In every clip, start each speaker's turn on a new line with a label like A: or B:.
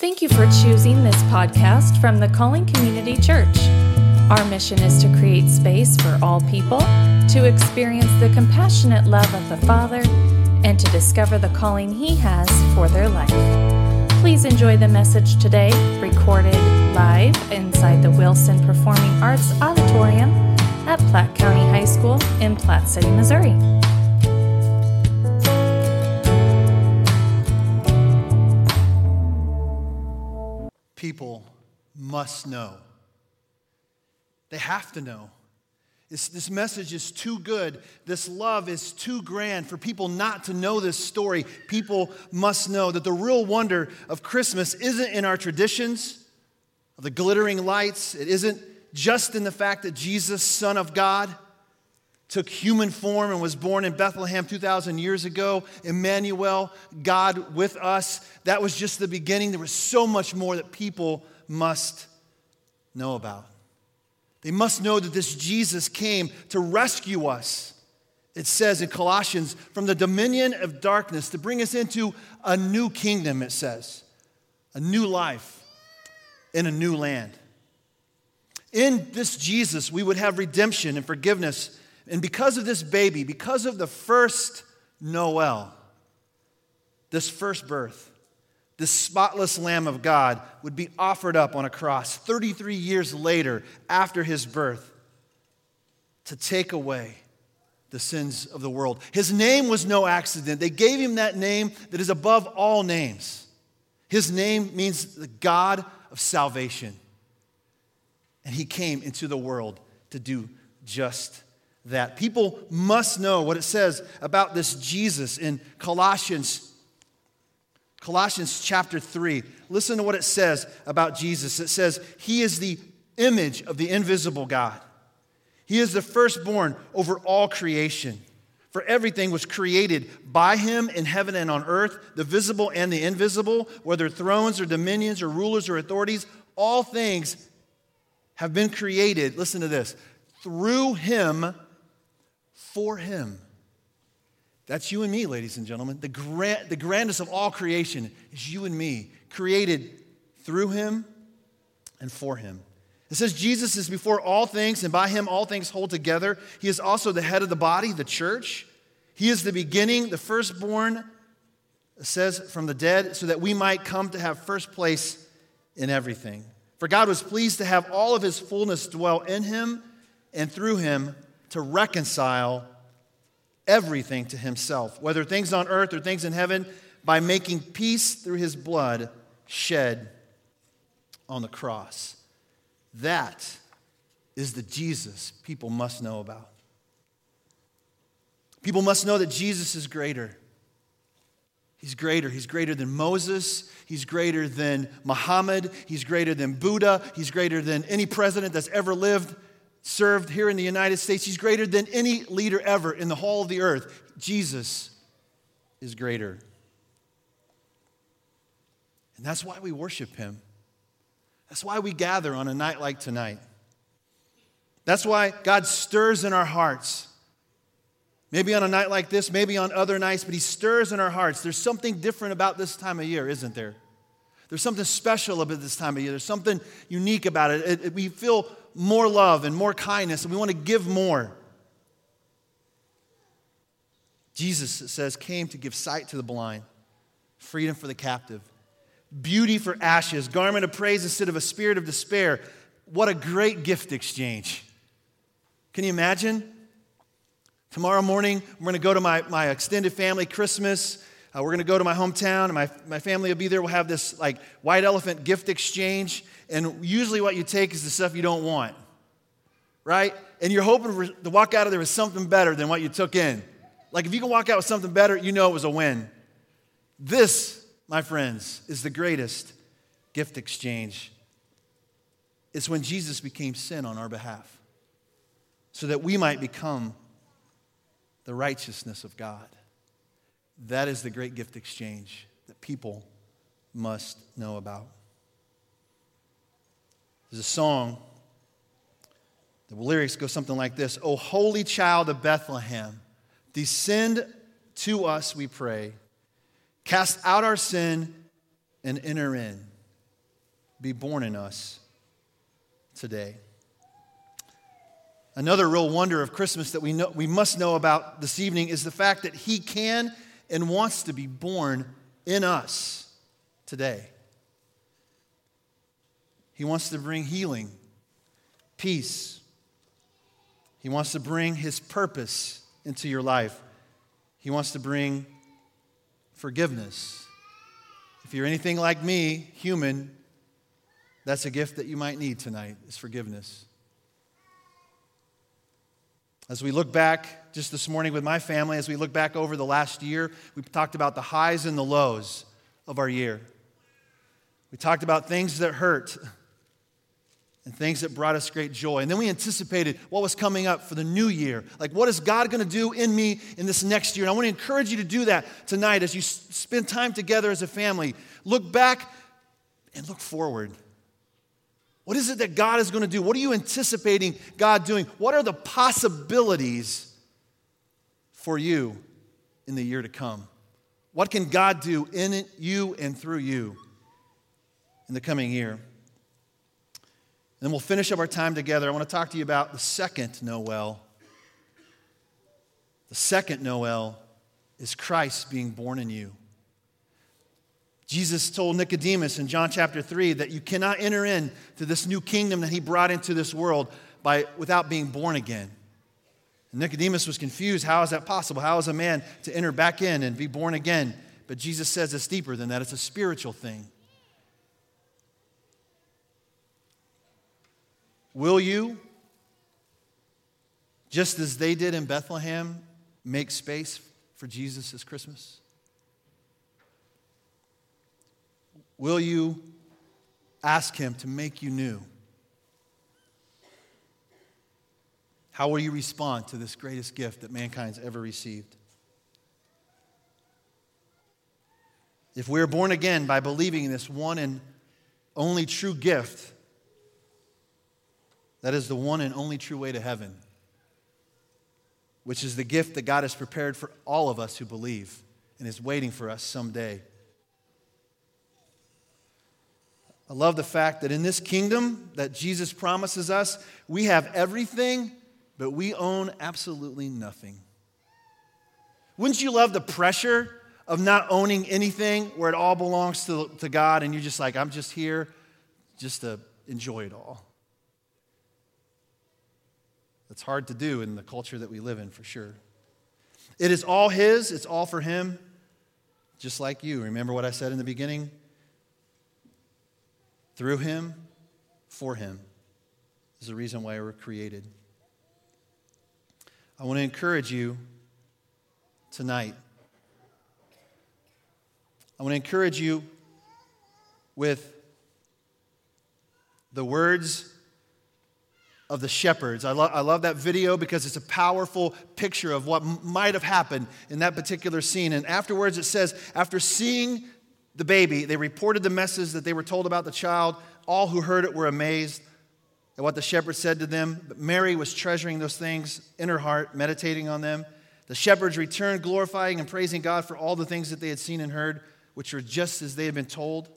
A: Thank you for choosing this podcast from the Calling Community Church. Our mission is to create space for all people to experience the compassionate love of the Father and to discover the calling He has for their life. Please enjoy the message today, recorded live inside the Wilson Performing Arts Auditorium at Platte County High School in Platte City, Missouri.
B: Must know. They have to know. This, this message is too good. This love is too grand for people not to know this story. People must know that the real wonder of Christmas isn't in our traditions, of the glittering lights. It isn't just in the fact that Jesus, Son of God, took human form and was born in Bethlehem 2,000 years ago. Emmanuel, God with us. That was just the beginning. There was so much more that people must know about. They must know that this Jesus came to rescue us. It says in Colossians, from the dominion of darkness to bring us into a new kingdom, it says, a new life in a new land. In this Jesus, we would have redemption and forgiveness and because of this baby, because of the first Noel, this first birth, this spotless Lamb of God would be offered up on a cross 33 years later after his birth to take away the sins of the world. His name was no accident. They gave him that name that is above all names. His name means the God of salvation. And he came into the world to do just that. People must know what it says about this Jesus in Colossians Colossians chapter 3. Listen to what it says about Jesus. It says, He is the image of the invisible God. He is the firstborn over all creation. For everything was created by him in heaven and on earth, the visible and the invisible, whether thrones or dominions or rulers or authorities, all things have been created, listen to this, through him for him. That's you and me, ladies and gentlemen. The, grand, the grandest of all creation is you and me, created through him and for him. It says Jesus is before all things, and by him all things hold together. He is also the head of the body, the church. He is the beginning, the firstborn, it says, from the dead, so that we might come to have first place in everything. For God was pleased to have all of his fullness dwell in him and through him to reconcile everything to himself, whether things on earth or things in heaven, by making peace through his blood shed on the cross. That is the Jesus people must know about. People must know that Jesus is greater. He's greater. He's greater than Moses. He's greater than Muhammad. He's greater than Buddha. He's greater than any president that's ever lived served here in the United States. He's greater than any leader ever in the whole of the earth. Jesus is greater. And that's why we worship him. That's why we gather on a night like tonight. That's why God stirs in our hearts. Maybe on a night like this, maybe on other nights, but He stirs in our hearts. There's something different about this time of year, isn't there? There's something special about this time of year. There's something unique about it. it, it we feel more love and more kindness, and we want to give more. Jesus, it says, came to give sight to the blind, freedom for the captive, beauty for ashes, garment of praise instead of a spirit of despair. What a great gift exchange. Can you imagine? Tomorrow morning, we're going to go to my, my extended family Christmas. Uh, we're going to go to my hometown, and my, my family will be there. We'll have this like white elephant gift exchange. And usually, what you take is the stuff you don't want, right? And you're hoping to walk out of there with something better than what you took in. Like, if you can walk out with something better, you know it was a win. This, my friends, is the greatest gift exchange. It's when Jesus became sin on our behalf so that we might become the righteousness of God. That is the great gift exchange that people must know about. There's a song, the lyrics go something like this O holy child of Bethlehem, descend to us, we pray. Cast out our sin and enter in. be born in us today. Another real wonder of Christmas that we, know, we must know about this evening is the fact that He can and wants to be born in us today. He wants to bring healing, peace. He wants to bring His purpose into your life. He wants to bring forgiveness. If you're anything like me, human, that's a gift that you might need tonight is forgiveness. As we look back just this morning with my family, as we look back over the last year, we talked about the highs and the lows of our year. We talked about things that hurt and things that brought us great joy. And then we anticipated what was coming up for the new year. Like, what is God going to do in me in this next year? And I want to encourage you to do that tonight as you spend time together as a family. Look back and look forward. What is it that God is going to do? What are you anticipating God doing? What are the possibilities for you in the year to come? What can God do in you and through you in the coming year? And then we'll finish up our time together. I want to talk to you about the second Noel. The second Noel is Christ being born in you. Jesus told Nicodemus in John chapter 3 that you cannot enter into this new kingdom that he brought into this world by, without being born again. And Nicodemus was confused. How is that possible? How is a man to enter back in and be born again? But Jesus says it's deeper than that, it's a spiritual thing. Will you, just as they did in Bethlehem, make space for Jesus this Christmas? Will you ask Him to make you new? How will you respond to this greatest gift that mankind's ever received? If we're born again by believing in this one and only true gift, that is the one and only true way to heaven, which is the gift that God has prepared for all of us who believe and is waiting for us someday. I love the fact that in this kingdom that Jesus promises us, we have everything, but we own absolutely nothing. Wouldn't you love the pressure of not owning anything where it all belongs to, to God and you're just like, I'm just here just to enjoy it all? That's hard to do in the culture that we live in, for sure. It is all His, it's all for Him, just like you. Remember what I said in the beginning? Through him, for him, is the reason why we're created. I want to encourage you tonight. I want to encourage you with the words of the shepherds. I, lo- I love that video because it's a powerful picture of what m- might have happened in that particular scene. And afterwards, it says, after seeing the baby, they reported the message that they were told about the child. All who heard it were amazed at what the shepherds said to them. But Mary was treasuring those things in her heart, meditating on them. The shepherds returned, glorifying and praising God for all the things that they had seen and heard, which were just as they had been told.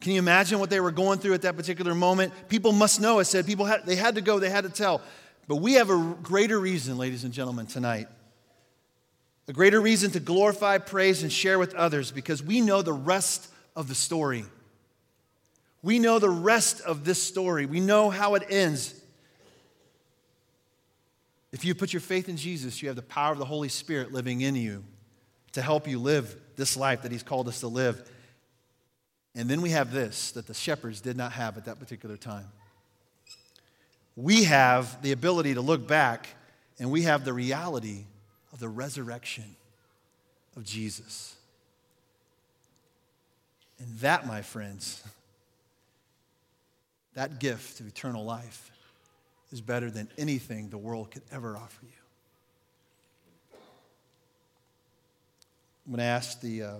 B: Can you imagine what they were going through at that particular moment? People must know. I said people had, they had to go, they had to tell. But we have a greater reason, ladies and gentlemen, tonight a greater reason to glorify, praise, and share with others because we know the rest of the story. We know the rest of this story. We know how it ends. If you put your faith in Jesus, you have the power of the Holy Spirit living in you to help you live this life that He's called us to live. And then we have this that the shepherds did not have at that particular time. We have the ability to look back and we have the reality of the resurrection of Jesus. And that, my friends, that gift of eternal life is better than anything the world could ever offer you. I'm going to ask the uh,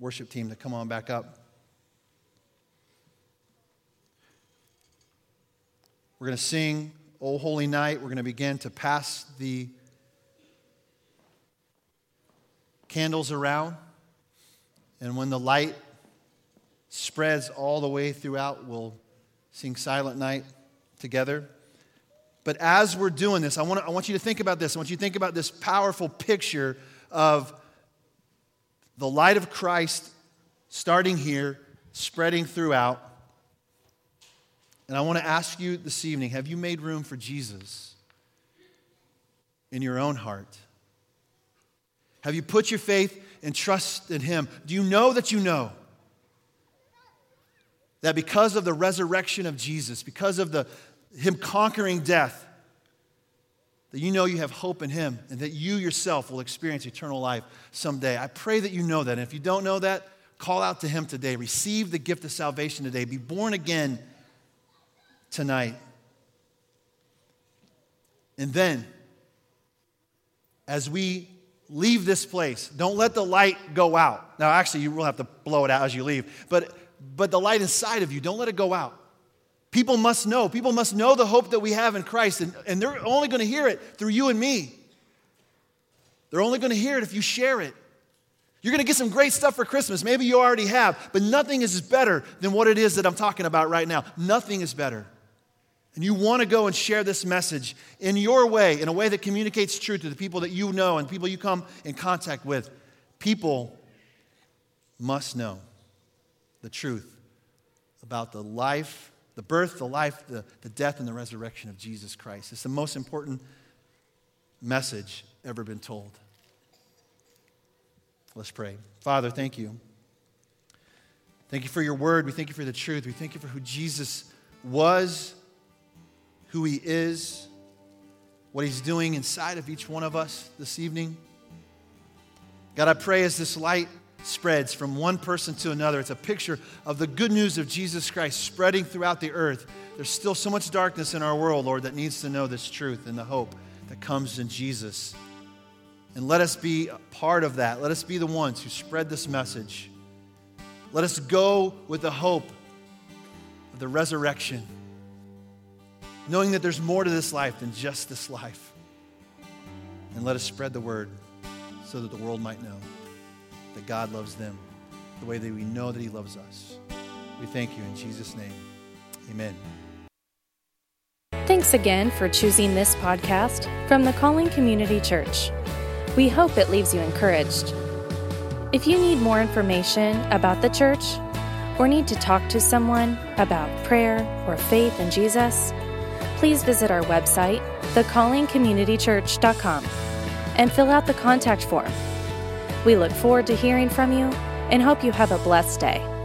B: worship team to come on back up. We're going to sing O Holy Night. We're going to begin to pass the candles around. And when the light spreads all the way throughout. We'll sing Silent Night together. But as we're doing this, I want, to, I want you to think about this. I want you to think about this powerful picture of the light of Christ starting here, spreading throughout. And I want to ask you this evening have you made room for Jesus in your own heart? Have you put your faith and trust in Him? Do you know that you know that because of the resurrection of Jesus, because of the, Him conquering death, that you know you have hope in Him and that you yourself will experience eternal life someday? I pray that you know that. And if you don't know that, call out to Him today. Receive the gift of salvation today. Be born again tonight. And then, as we leave this place. Don't let the light go out. Now, actually, you will have to blow it out as you leave, but, but the light inside of you, don't let it go out. People must know. People must know the hope that we have in Christ, and, and they're only going to hear it through you and me. They're only going to hear it if you share it. You're going to get some great stuff for Christmas. Maybe you already have, but nothing is better than what it is that I'm talking about right now. Nothing is better and you want to go and share this message in your way, in a way that communicates truth to the people that you know and people you come in contact with, people must know the truth about the life, the birth, the life, the, the death, and the resurrection of Jesus Christ. It's the most important message ever been told. Let's pray. Father, thank you. Thank you for your word. We thank you for the truth. We thank you for who Jesus was who He is, what He's doing inside of each one of us this evening. God, I pray as this light spreads from one person to another, it's a picture of the good news of Jesus Christ spreading throughout the earth. There's still so much darkness in our world, Lord, that needs to know this truth and the hope that comes in Jesus. And let us be part of that. Let us be the ones who spread this message. Let us go with the hope of the resurrection knowing that there's more to this life than just this life. And let us spread the word so that the world might know that God loves them the way that we know that He loves us. We thank you in Jesus' name. Amen.
A: Thanks again for choosing this podcast from the Calling Community Church. We hope it leaves you encouraged. If you need more information about the church or need to talk to someone about prayer or faith in Jesus, please visit our website, thecallingcommunitychurch.com, and fill out the contact form. We look forward to hearing from you and hope you have a blessed day.